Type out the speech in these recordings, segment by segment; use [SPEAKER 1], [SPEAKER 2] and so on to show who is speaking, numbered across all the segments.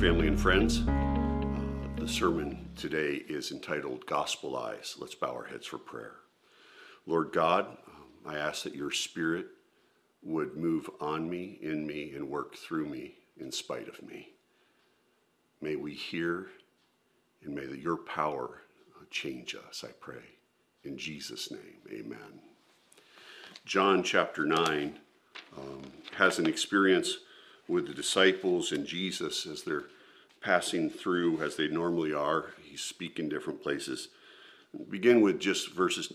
[SPEAKER 1] family, and friends. Uh, the sermon today is entitled Gospel Eyes. Let's bow our heads for prayer. Lord God, I ask that your Spirit would move on me, in me, and work through me in spite of me. May we hear and may your power uh, change us, I pray. In Jesus' name, amen. John chapter 9 um, has an experience with the disciples and Jesus as they're passing through, as they normally are. he He's speaking different places. Begin with just verses,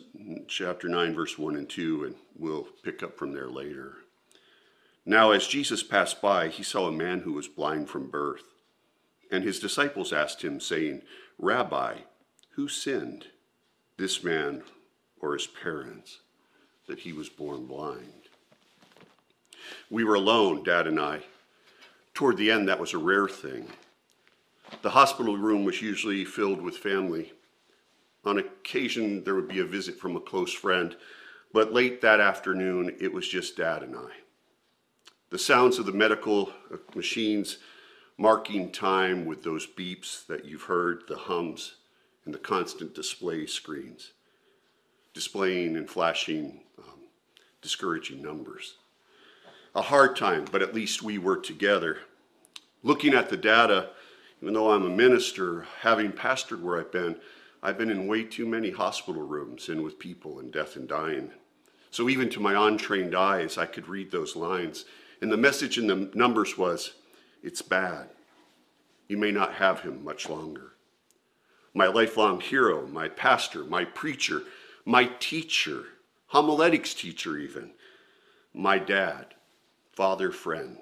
[SPEAKER 1] chapter 9, verse 1 and 2, and we'll pick up from there later. Now, as Jesus passed by, he saw a man who was blind from birth. And his disciples asked him, saying, Rabbi, who sinned, this man or his parents, that he was born blind? We were alone, Dad and I. Toward the end, that was a rare thing. The hospital room was usually filled with family. On occasion, there would be a visit from a close friend, but late that afternoon, it was just Dad and I. The sounds of the medical machines marking time with those beeps that you've heard, the hums, and the constant display screens, displaying and flashing um, discouraging numbers a hard time, but at least we were together. Looking at the data, even though I'm a minister, having pastored where I've been, I've been in way too many hospital rooms and with people in death and dying. So even to my untrained eyes, I could read those lines. And the message in the numbers was, it's bad. You may not have him much longer. My lifelong hero, my pastor, my preacher, my teacher, homiletics teacher even, my dad, father friend.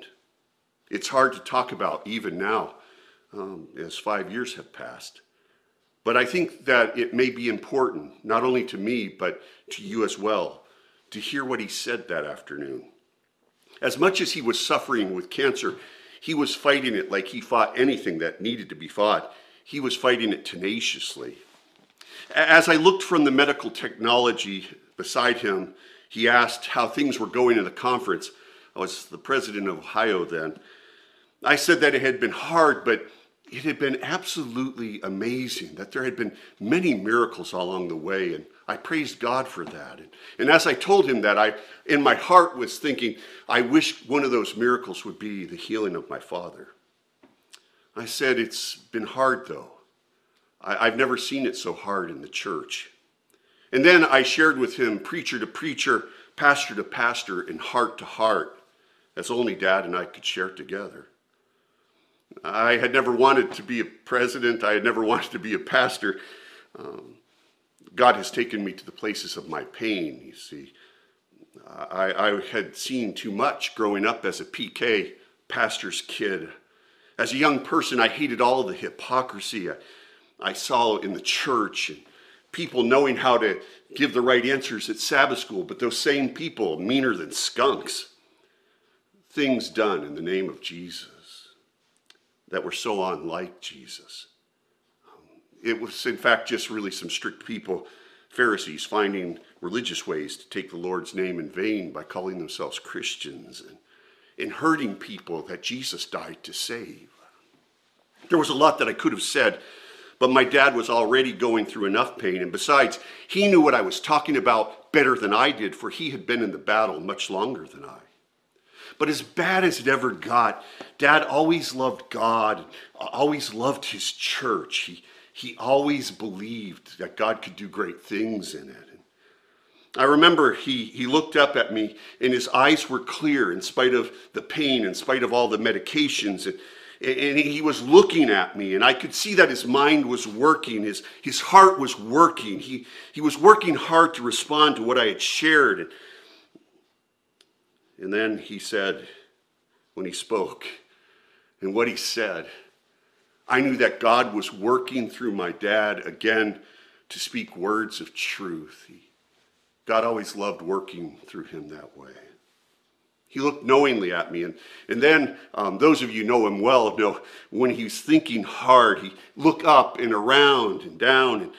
[SPEAKER 1] It's hard to talk about even now, um, as five years have passed. But I think that it may be important, not only to me, but to you as well, to hear what he said that afternoon. As much as he was suffering with cancer, he was fighting it like he fought anything that needed to be fought. He was fighting it tenaciously. As I looked from the medical technology beside him, he asked how things were going in the conference. I was the president of Ohio then. I said that it had been hard, but it had been absolutely amazing, that there had been many miracles along the way, and I praised God for that. And, and as I told him that, I, in my heart, was thinking, I wish one of those miracles would be the healing of my father. I said, It's been hard, though. I, I've never seen it so hard in the church. And then I shared with him, preacher to preacher, pastor to pastor, and heart to heart, as only Dad and I could share together. I had never wanted to be a president. I had never wanted to be a pastor. Um, God has taken me to the places of my pain, you see. I, I had seen too much growing up as a PK pastor's kid. As a young person, I hated all the hypocrisy I, I saw in the church and people knowing how to give the right answers at Sabbath school, but those same people meaner than skunks things done in the name of Jesus that were so unlike Jesus. Um, it was, in fact, just really some strict people, Pharisees, finding religious ways to take the Lord's name in vain by calling themselves Christians and, and hurting people that Jesus died to save. There was a lot that I could have said, but my dad was already going through enough pain. And besides, he knew what I was talking about better than I did, for he had been in the battle much longer than I. But as bad as it ever got, Dad always loved God, always loved his church. He, he always believed that God could do great things in it. I remember he, he looked up at me and his eyes were clear in spite of the pain, in spite of all the medications. And, and he was looking at me and I could see that his mind was working, his, his heart was working. He, he was working hard to respond to what I had shared. And, and then he said, when he spoke, and what he said, I knew that God was working through my dad again to speak words of truth. He, God always loved working through him that way. He looked knowingly at me. And, and then, um, those of you know him well know when he's thinking hard, he look up and around and down and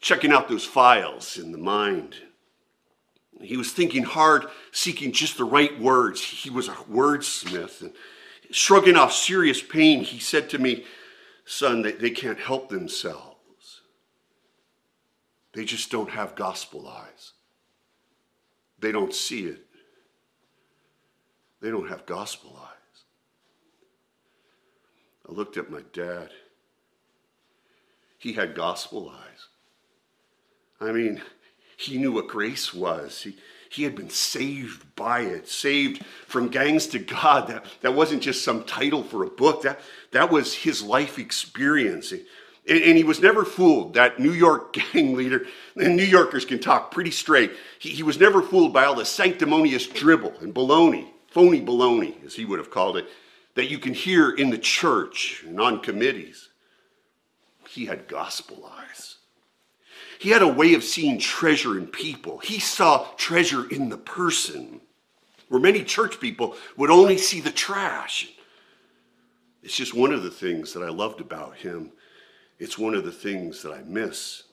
[SPEAKER 1] checking out those files in the mind. He was thinking hard, seeking just the right words. He was a wordsmith. And shrugging off serious pain, he said to me, Son, they, they can't help themselves. They just don't have gospel eyes. They don't see it. They don't have gospel eyes. I looked at my dad. He had gospel eyes. I mean, he knew what grace was. He, he had been saved by it, saved from gangs to God. That, that wasn't just some title for a book, that, that was his life experience. And, and he was never fooled. That New York gang leader, and New Yorkers can talk pretty straight, he, he was never fooled by all the sanctimonious dribble and baloney, phony baloney, as he would have called it, that you can hear in the church and on committees. He had gospel eyes. He had a way of seeing treasure in people. He saw treasure in the person, where many church people would only see the trash. It's just one of the things that I loved about him. It's one of the things that I miss.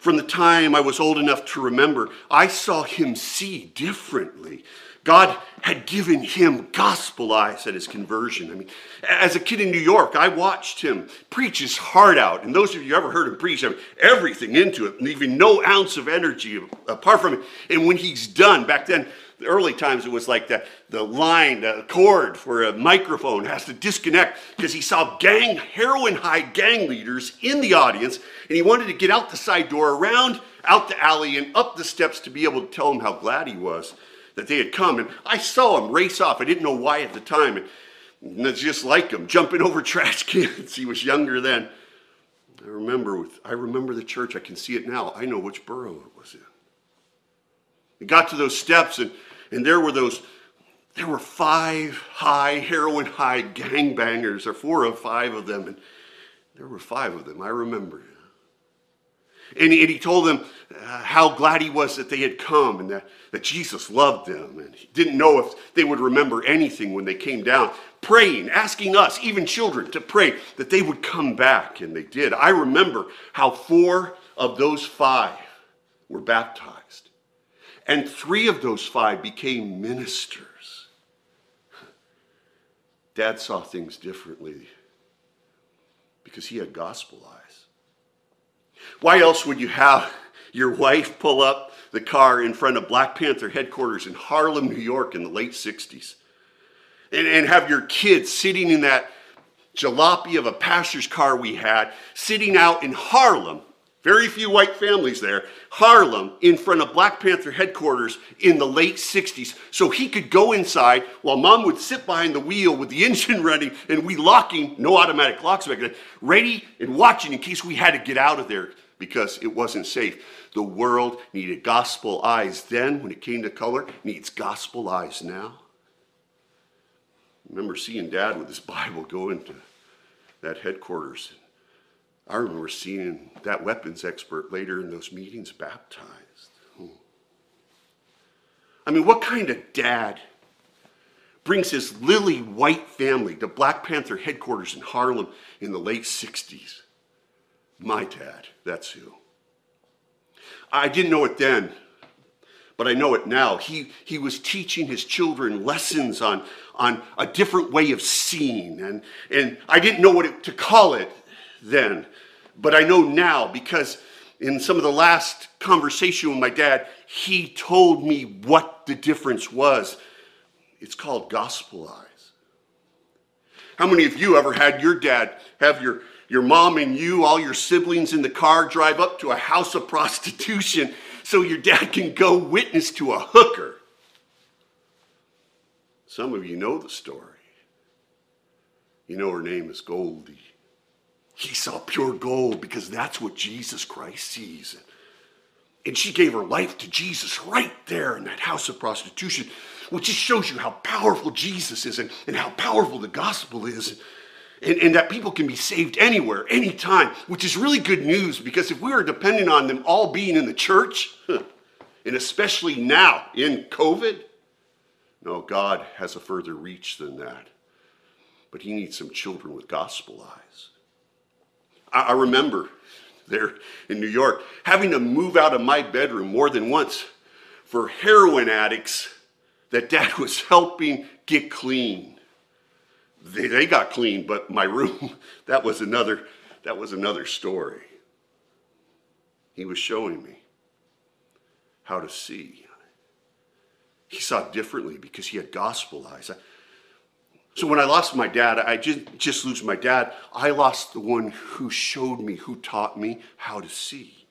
[SPEAKER 1] From the time I was old enough to remember, I saw him see differently. God had given him gospel eyes at his conversion. I mean, as a kid in New York, I watched him preach his heart out. And those of you who ever heard him preach, I mean, everything into it, leaving no ounce of energy apart from it. And when he's done, back then, the early times it was like that the line, the cord for a microphone has to disconnect because he saw gang, heroin high gang leaders in the audience, and he wanted to get out the side door, around, out the alley, and up the steps to be able to tell them how glad he was that they had come. And I saw him race off. I didn't know why at the time. And it's just like him, jumping over trash cans. he was younger then. I remember with, I remember the church. I can see it now. I know which borough it was in. It got to those steps, and, and there were those, there were five high, heroin high gangbangers, or four or five of them. And there were five of them. I remember. And he, and he told them uh, how glad he was that they had come and that, that Jesus loved them. And he didn't know if they would remember anything when they came down, praying, asking us, even children, to pray that they would come back. And they did. I remember how four of those five were baptized, and three of those five became ministers. Dad saw things differently because he had gospel eyes. Why else would you have your wife pull up the car in front of Black Panther headquarters in Harlem, New York in the late 60s? And, and have your kids sitting in that jalopy of a pastor's car we had, sitting out in Harlem, very few white families there, Harlem, in front of Black Panther headquarters in the late 60s. So he could go inside while mom would sit behind the wheel with the engine running and we locking, no automatic locks back then, ready and watching in case we had to get out of there because it wasn't safe. The world needed gospel eyes then when it came to color, needs gospel eyes now. I remember seeing dad with his Bible go into that headquarters. I remember seeing that weapons expert later in those meetings baptized. Hmm. I mean, what kind of dad brings his lily white family to Black Panther headquarters in Harlem in the late 60s? My dad, that's who. I didn't know it then, but I know it now. He, he was teaching his children lessons on, on a different way of seeing, and, and I didn't know what it, to call it then, but I know now because in some of the last conversation with my dad, he told me what the difference was. It's called gospel eyes. How many of you ever had your dad have your your mom and you, all your siblings in the car, drive up to a house of prostitution so your dad can go witness to a hooker. Some of you know the story. You know her name is Goldie. He saw pure gold because that's what Jesus Christ sees. And she gave her life to Jesus right there in that house of prostitution, which just shows you how powerful Jesus is and, and how powerful the gospel is and, and, that people can be saved anywhere, anytime, which is really good news because if we are depending on them all being in the church, and especially now in COVID, no, God has a further reach than that. But He needs some children with gospel eyes. I, I remember there in New York having to move out of my bedroom more than once for heroin addicts that dad was helping get clean. they, they got clean, but my room, that was another, that was another story. He was showing me how to see. He saw differently because he had gospel eyes. So when I lost my dad, I didn't just lose my dad. I lost the one who showed me, who taught me how to see.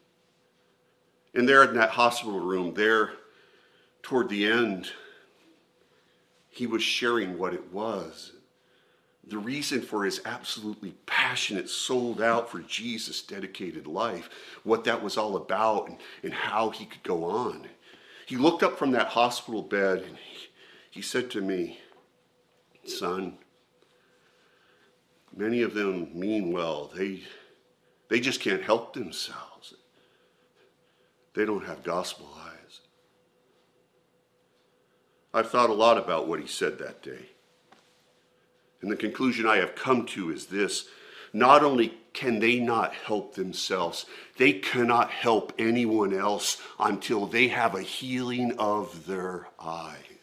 [SPEAKER 1] And there in that hospital room, there toward the end, he was sharing what it was. The reason for his absolutely passionate, sold out for Jesus dedicated life, what that was all about, and, and how he could go on. He looked up from that hospital bed and he, he said to me, Son, many of them mean well. They, they just can't help themselves. They don't have gospel eyes. I've thought a lot about what he said that day. And the conclusion I have come to is this not only can they not help themselves, they cannot help anyone else until they have a healing of their eyes.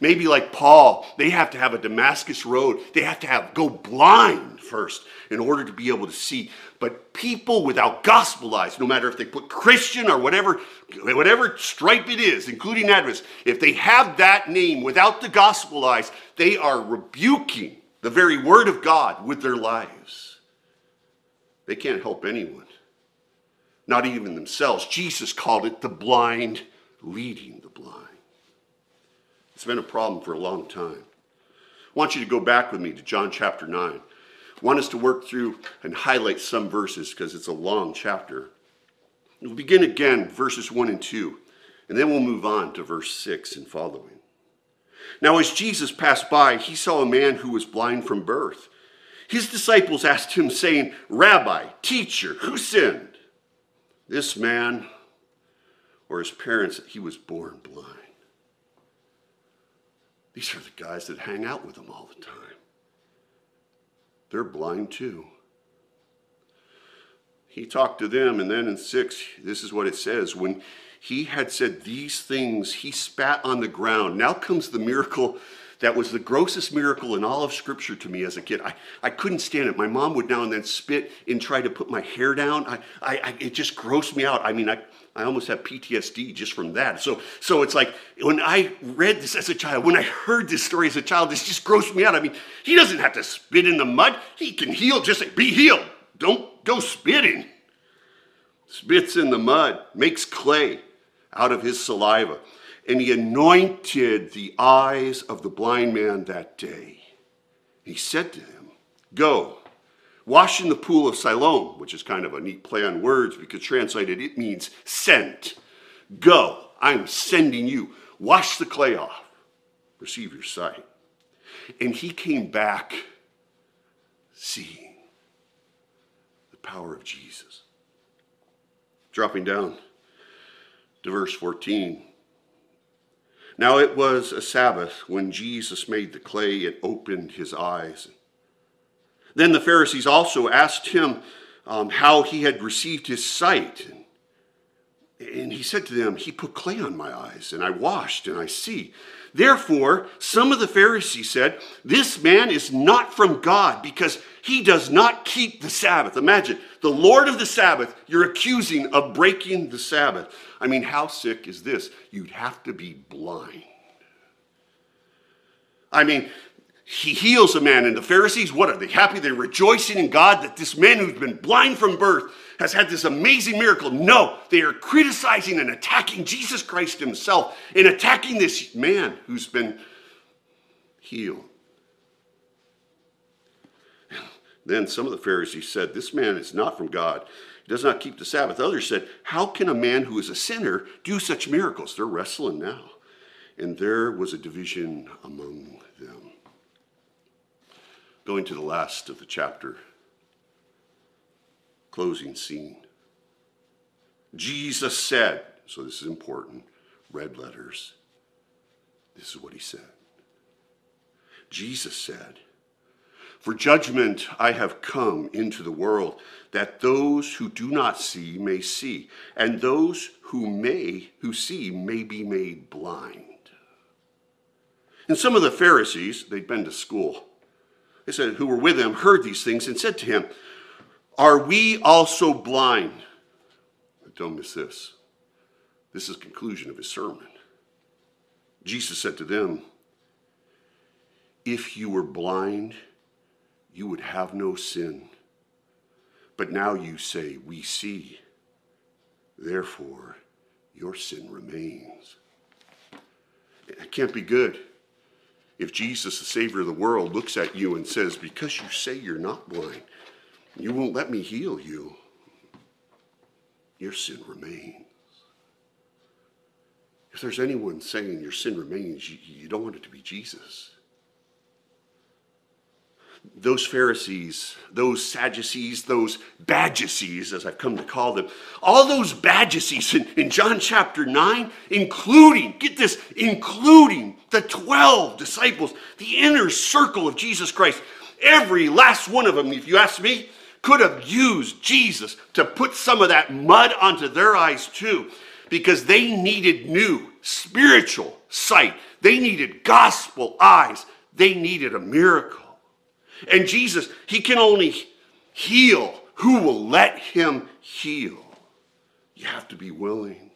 [SPEAKER 1] Maybe like Paul, they have to have a Damascus road. They have to have go blind first in order to be able to see. But people without gospel eyes, no matter if they put Christian or whatever, whatever stripe it is, including Adventist, if they have that name without the gospel eyes, they are rebuking the very word of God with their lives. They can't help anyone, not even themselves. Jesus called it the blind leading. It's been a problem for a long time. I want you to go back with me to John chapter 9. I want us to work through and highlight some verses because it's a long chapter. We'll begin again, verses 1 and 2, and then we'll move on to verse 6 and following. Now, as Jesus passed by, he saw a man who was blind from birth. His disciples asked him, saying, Rabbi, teacher, who sinned? This man or his parents, that he was born blind. These are the guys that hang out with him all the time. They're blind too. He talked to them, and then in six, this is what it says. When he had said these things, he spat on the ground. Now comes the miracle that was the grossest miracle in all of Scripture to me as a kid. I, I couldn't stand it. My mom would now and then spit and try to put my hair down. I, I, I, it just grossed me out. I mean, I, I almost have PTSD just from that. So, so it's like when I read this as a child, when I heard this story as a child, this just grossed me out. I mean, he doesn't have to spit in the mud. He can heal, just like, be healed. Don't go spitting. Spits in the mud, makes clay out of his saliva. And he anointed the eyes of the blind man that day. He said to him, Go, wash in the pool of Siloam, which is kind of a neat play on words because translated it means sent. Go, I'm sending you. Wash the clay off, receive your sight. And he came back seeing the power of Jesus. Dropping down to verse 14. Now it was a Sabbath when Jesus made the clay and opened his eyes. Then the Pharisees also asked him um, how he had received his sight. And he said to them, He put clay on my eyes, and I washed, and I see. Therefore, some of the Pharisees said, This man is not from God because he does not keep the Sabbath. Imagine, the Lord of the Sabbath, you're accusing of breaking the Sabbath. I mean, how sick is this? You'd have to be blind. I mean, he heals a man, and the Pharisees, what are they happy? They're rejoicing in God that this man who's been blind from birth has had this amazing miracle. No, they are criticizing and attacking Jesus Christ himself and attacking this man who's been healed. Then some of the Pharisees said, This man is not from God. He does not keep the Sabbath. Others said, How can a man who is a sinner do such miracles? They're wrestling now. And there was a division among. Going to the last of the chapter, closing scene. Jesus said, so this is important, red letters. This is what he said. Jesus said, For judgment I have come into the world, that those who do not see may see, and those who may, who see, may be made blind. And some of the Pharisees, they'd been to school they said, who were with him, heard these things and said to him, Are we also blind? But don't miss this. This is conclusion of his sermon. Jesus said to them, If you were blind, you would have no sin. But now you say, We see. Therefore, your sin remains. It can't be good if Jesus, the Savior of the world, looks at you and says, Because you say you're not blind, you won't let me heal you, your sin remains. If there's anyone saying your sin remains, you, you don't want it to be Jesus those Pharisees, those Sadducees, those Badducees, as I've come to call them, all those Badducees in, in John chapter 9, including, get this, including the 12 disciples, the inner circle of Jesus Christ, every last one of them, if you ask me, could have used Jesus to put some of that mud onto their eyes too, because they needed new spiritual sight. They needed gospel eyes. They needed a miracle. And Jesus, he can only heal who will let him heal. You have to be willing.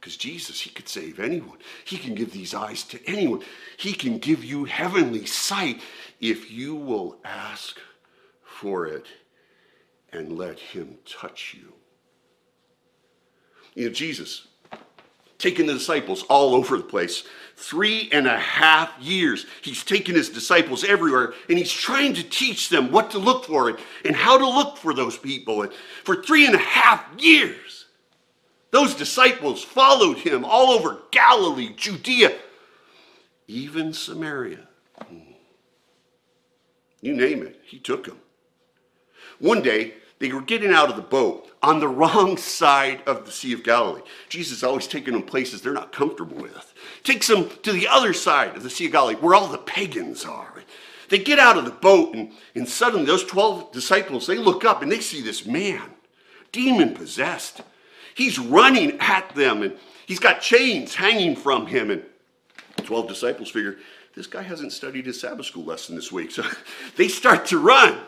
[SPEAKER 1] Because Jesus, he could save anyone. He can give these eyes to anyone. He can give you heavenly sight if you will ask for it and let him touch you. You know, Jesus, taking the disciples all over the place. Three and a half years. He's taken his disciples everywhere and he's trying to teach them what to look for and, how to look for those people. And for three and a half years, those disciples followed him all over Galilee, Judea, even Samaria. Hmm. You name it, he took them. One day, they were getting out of the boat on the wrong side of the Sea of Galilee. Jesus always taking them places they're not comfortable with. Takes them to the other side of the Sea of Galilee where all the pagans are. They get out of the boat and, and suddenly those 12 disciples, they look up and they see this man, demon possessed. He's running at them and he's got chains hanging from him. And 12 disciples figure, this guy hasn't studied his Sabbath school lesson this week. So they start to run.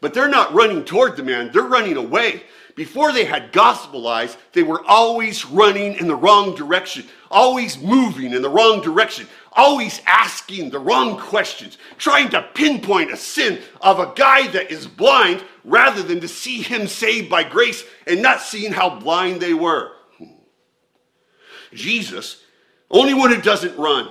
[SPEAKER 1] But they're not running toward the man, they're running away. Before they had gospel eyes, they were always running in the wrong direction, always moving in the wrong direction, always asking the wrong questions, trying to pinpoint a sin of a guy that is blind rather than to see him saved by grace and not seeing how blind they were. Jesus, only one who doesn't run.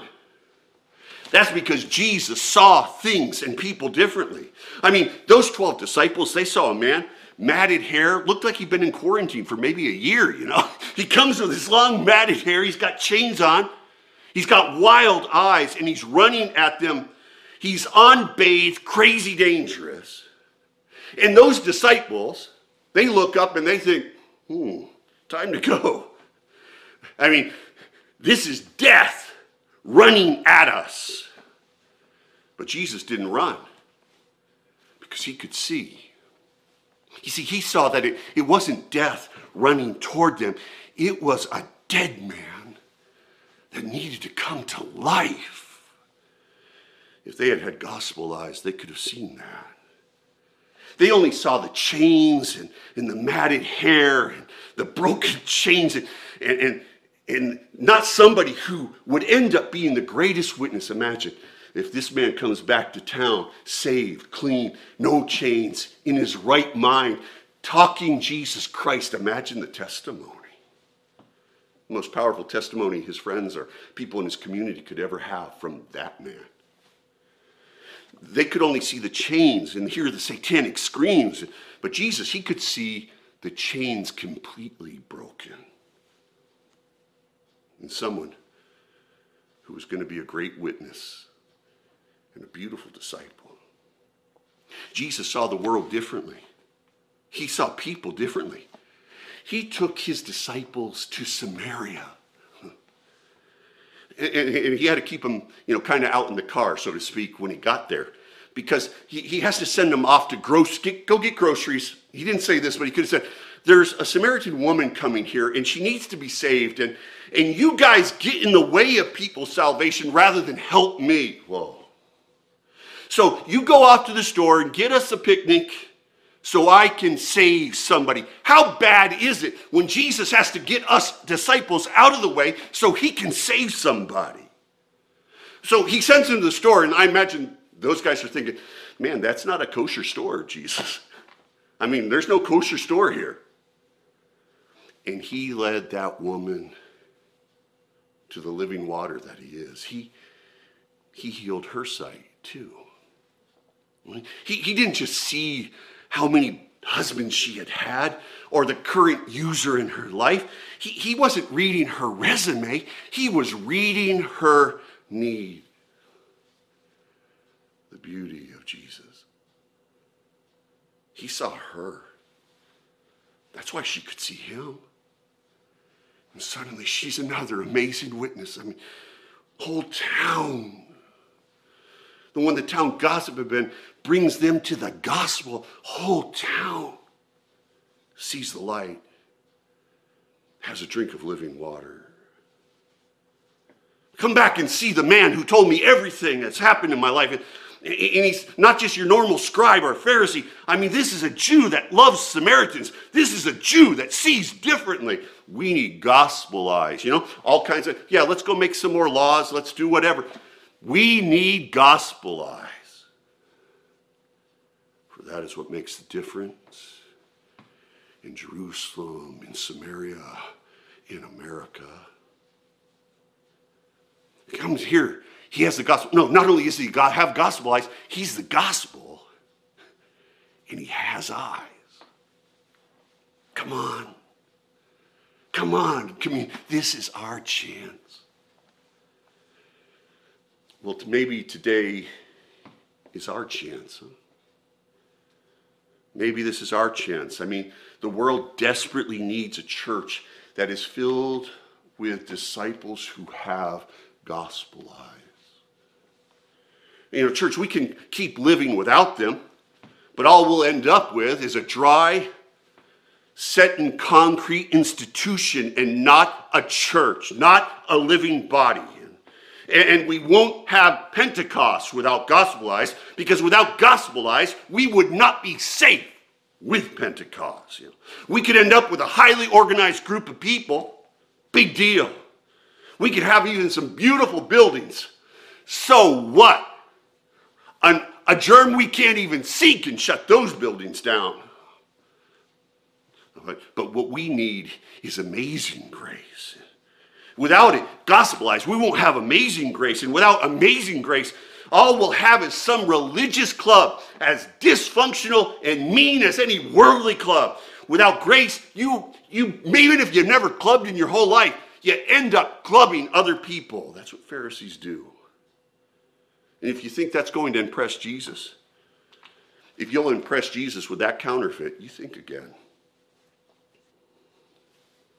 [SPEAKER 1] That's because Jesus saw things and people differently. I mean, those 12 disciples, they saw a man, matted hair, looked like he'd been in quarantine for maybe a year, you know. He comes with his long matted hair, he's got chains on, he's got wild eyes, and he's running at them. He's unbathed, crazy dangerous. And those disciples, they look up and they think, hmm, time to go. I mean, this is death running at us. But Jesus didn't run because he could see. You see, he saw that it, it wasn't death running toward them, it was a dead man that needed to come to life. If they had had gospel eyes, they could have seen that. They only saw the chains and, and the matted hair and the broken chains and, and, and, and not somebody who would end up being the greatest witness. Imagine if this man comes back to town, saved, clean, no chains, in his right mind, talking Jesus Christ. Imagine the testimony. The most powerful testimony his friends or people in his community could ever have from that man. They could only see the chains and hear the satanic screams, but Jesus, he could see the chains completely broken and someone who was going to be a great witness and a beautiful disciple. Jesus saw the world differently. He saw people differently. He took his disciples to Samaria. And, he had to keep them, you know, kind of out in the car, so to speak, when he got there. Because he, he has to send them off to gross, get, go get groceries. He didn't say this, but he could have said, there's a Samaritan woman coming here and she needs to be saved. And, and you guys get in the way of people's salvation rather than help me. Whoa. So you go off to the store and get us a picnic so I can save somebody. How bad is it when Jesus has to get us disciples out of the way so he can save somebody? So he sends them to the store, and I imagine those guys are thinking, man, that's not a kosher store, Jesus. I mean, there's no kosher store here. And he led that woman to the living water that he is. He, he healed her sight too. He, he didn't just see how many husbands she had had or the current user in her life. He, he wasn't reading her resume, he was reading her need. The beauty of Jesus. He saw her. That's why she could see him. And suddenly she's another amazing witness. I mean, whole town. The one the town gossip had been brings them to the gospel. Whole town sees the light, has a drink of living water. Come back and see the man who told me everything that's happened in my life. And he's not just your normal scribe or Pharisee. I mean, this is a Jew that loves Samaritans. This is a Jew that sees differently. We need gospel eyes, you know, all kinds of, yeah, let's go make some more laws. Let's do whatever. We need gospel eyes. For that is what makes the difference in Jerusalem, in Samaria, in America. He comes here he has the gospel. No, not only does he have gospel eyes, he's the gospel and he has eyes. Come on. Come on. Come. This is our chance. Well, maybe today is our chance. Maybe this is our chance. I mean, the world desperately needs a church that is filled with disciples who have gospel eyes. You know, church, we can keep living without them, but all we'll end up with is a dry, set in concrete institution and not a church, not a living body. And we won't have Pentecost without gospel eyes, because without gospel eyes, we would not be safe with Pentecost. You know. We could end up with a highly organized group of people, big deal. We could have even some beautiful buildings. So what? An, a germ we can't even see can shut those buildings down. But, but what we need is amazing grace. Without it, gospel eyes, we won't have amazing grace. And without amazing grace, all we'll have is some religious club as dysfunctional and mean as any worldly club. Without grace, you, you even if you've never clubbed in your whole life, you end up clubbing other people. That's what Pharisees do. And if you think that's going to impress Jesus, if you'll impress Jesus with that counterfeit, you think again.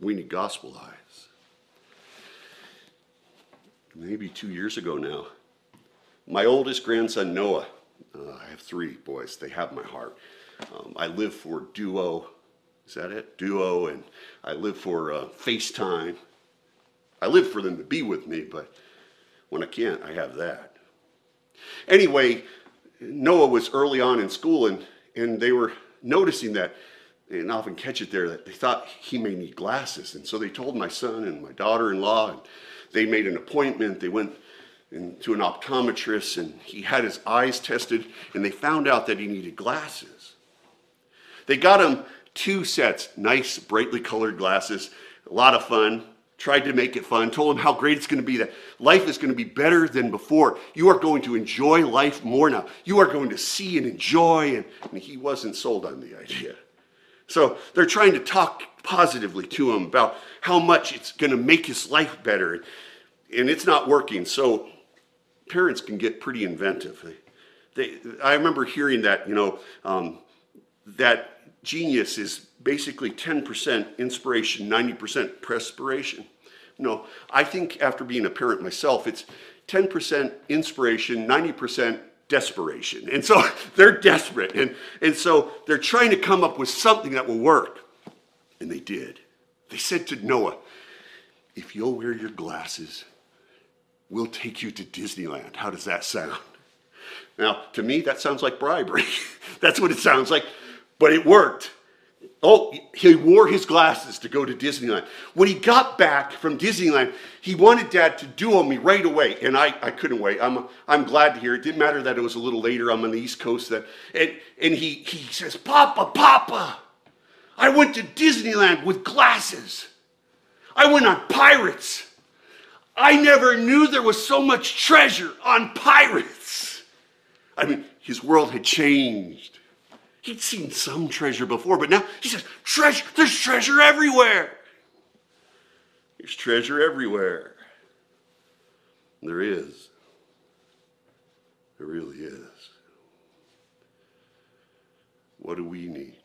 [SPEAKER 1] We need gospel eyes. Maybe two years ago now, my oldest grandson, Noah, uh, I have three boys, they have my heart. Um, I live for Duo, is that it? Duo, and I live for uh, FaceTime. I live for them to be with me, but when I can't, I have that. Anyway, Noah was early on in school and, and they were noticing that, and often catch it there, that they thought he may need glasses. And so they told my son and my daughter in law, and they made an appointment. They went to an optometrist and he had his eyes tested, and they found out that he needed glasses. They got him two sets, nice, brightly colored glasses, a lot of fun tried to make it fun, told him how great it's going to be, that life is going to be better than before. You are going to enjoy life more now. You are going to see and enjoy. And, and he wasn't sold on the idea. So they're trying to talk positively to him about how much it's going to make his life better. And it's not working. So parents can get pretty inventive. They, I remember hearing that, you know, um, that genius is basically 10% inspiration, 90% perspiration. No, I think after being a parent myself, it's 10% inspiration, 90% desperation. And so they're desperate. And, and so they're trying to come up with something that will work. And they did. They said to Noah, if you'll wear your glasses, we'll take you to Disneyland. How does that sound? Now, to me, that sounds like bribery. That's what it sounds like, but it worked. Oh, he wore his glasses to go to Disneyland. When he got back from Disneyland, he wanted dad to do on me right away, and I, I couldn't wait. I'm, I'm glad to hear it. Didn't matter that it was a little later. I'm on the East Coast. That, and, and he, he says, Papa, Papa, I went to Disneyland with glasses. I went on pirates. I never knew there was so much treasure on pirates. I mean, his world had changed. He'd seen some treasure before, but now he says, treasure, there's treasure everywhere. There's treasure everywhere. There is. There really is. What do we need?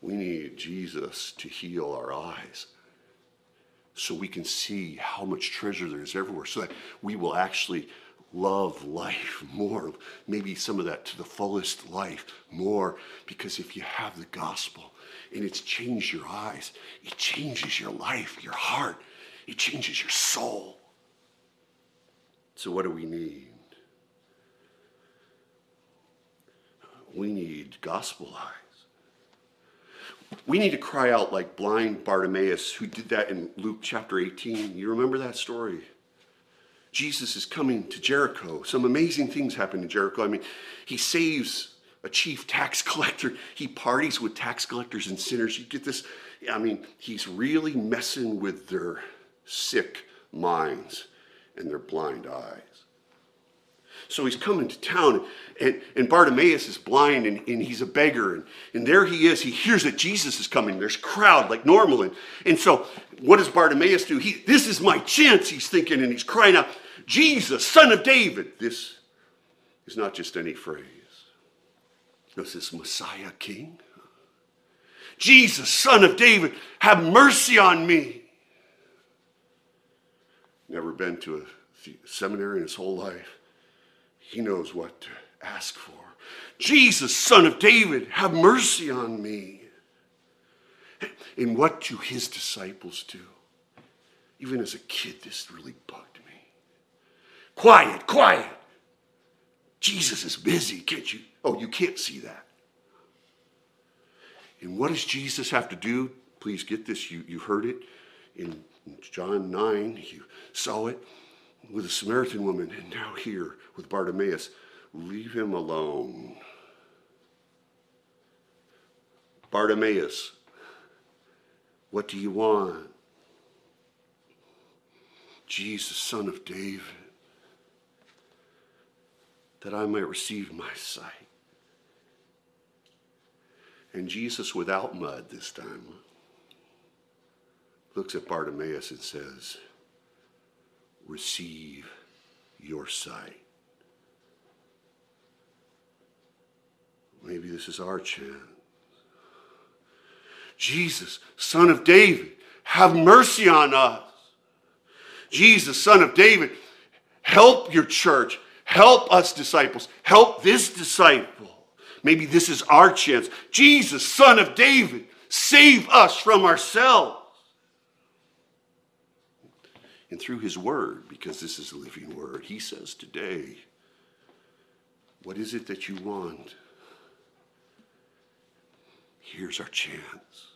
[SPEAKER 1] We need Jesus to heal our eyes so we can see how much treasure there is everywhere, so that we will actually love life more, maybe some of that to the fullest life more, because if you have the gospel and it's changed your eyes, it changes your life, your heart, it changes your soul. So, what do we need? We need gospel eyes. We need to cry out like blind Bartimaeus, who did that in Luke chapter 18. You remember that story? Jesus is coming to Jericho. Some amazing things happen in Jericho. I mean, he saves a chief tax collector. He parties with tax collectors and sinners. You get this. I mean, he's really messing with their sick minds and their blind eyes. So he's coming to town, and, and Bartimaeus is blind and, and he's a beggar. And, and there he is. He hears that Jesus is coming. There's a crowd like normal. And, and so what does Bartimaeus do? He, this is my chance, he's thinking, and he's crying out, Jesus, son of David. This is not just any phrase. This is Messiah King. Jesus, son of David, have mercy on me. Never been to a seminary in his whole life. He knows what to ask for. Jesus, son of David, have mercy on me. And what do his disciples do? Even as a kid, this really bugged me. Quiet, quiet. Jesus is busy, can't you? Oh, you can't see that. And what does Jesus have to do? Please get this. You, you heard it in John 9. You saw it with a Samaritan woman, and now here with Bartimaeus. Leave him alone. Bartimaeus, what do you want? Jesus, son of David, that I might receive my sight. And Jesus, without mud this time, looks at Bartimaeus and says, Receive your sight. Maybe this is our chance. Jesus, son of David, have mercy on us. Jesus, son of David, help your church. Help us, disciples. Help this disciple. Maybe this is our chance. Jesus, son of David, save us from ourselves. And through his word, because this is a living word, he says today, What is it that you want? Here's our chance.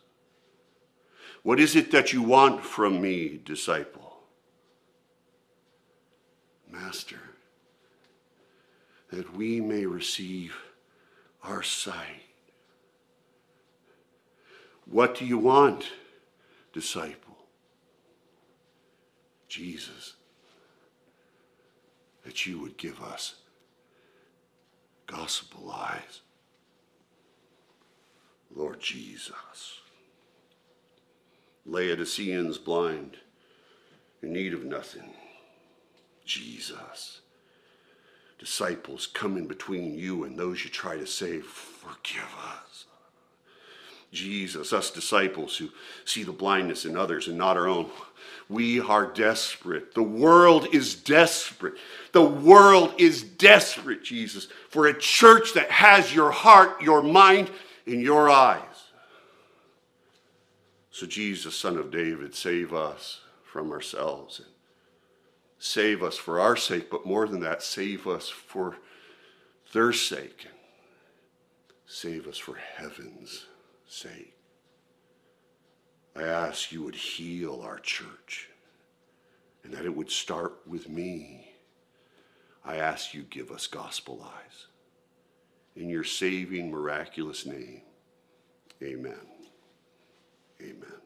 [SPEAKER 1] What is it that you want from me, disciple? Master, that we may receive our sight. What do you want, disciple? Jesus, that you would give us gospel eyes. Lord Jesus. Laodiceans blind, in need of nothing. Jesus. Disciples coming between you and those you try to save, forgive us. Jesus, us disciples who see the blindness in others and not our own. We are desperate. The world is desperate. The world is desperate, Jesus, for a church that has your heart, your mind, and your eyes. So, Jesus, Son of David, save us from ourselves and Save us for our sake, but more than that, save us for their sake. And save us for heaven's sake. I ask you would heal our church and that it would start with me. I ask you give us gospel eyes. In your saving, miraculous name, amen. Amen.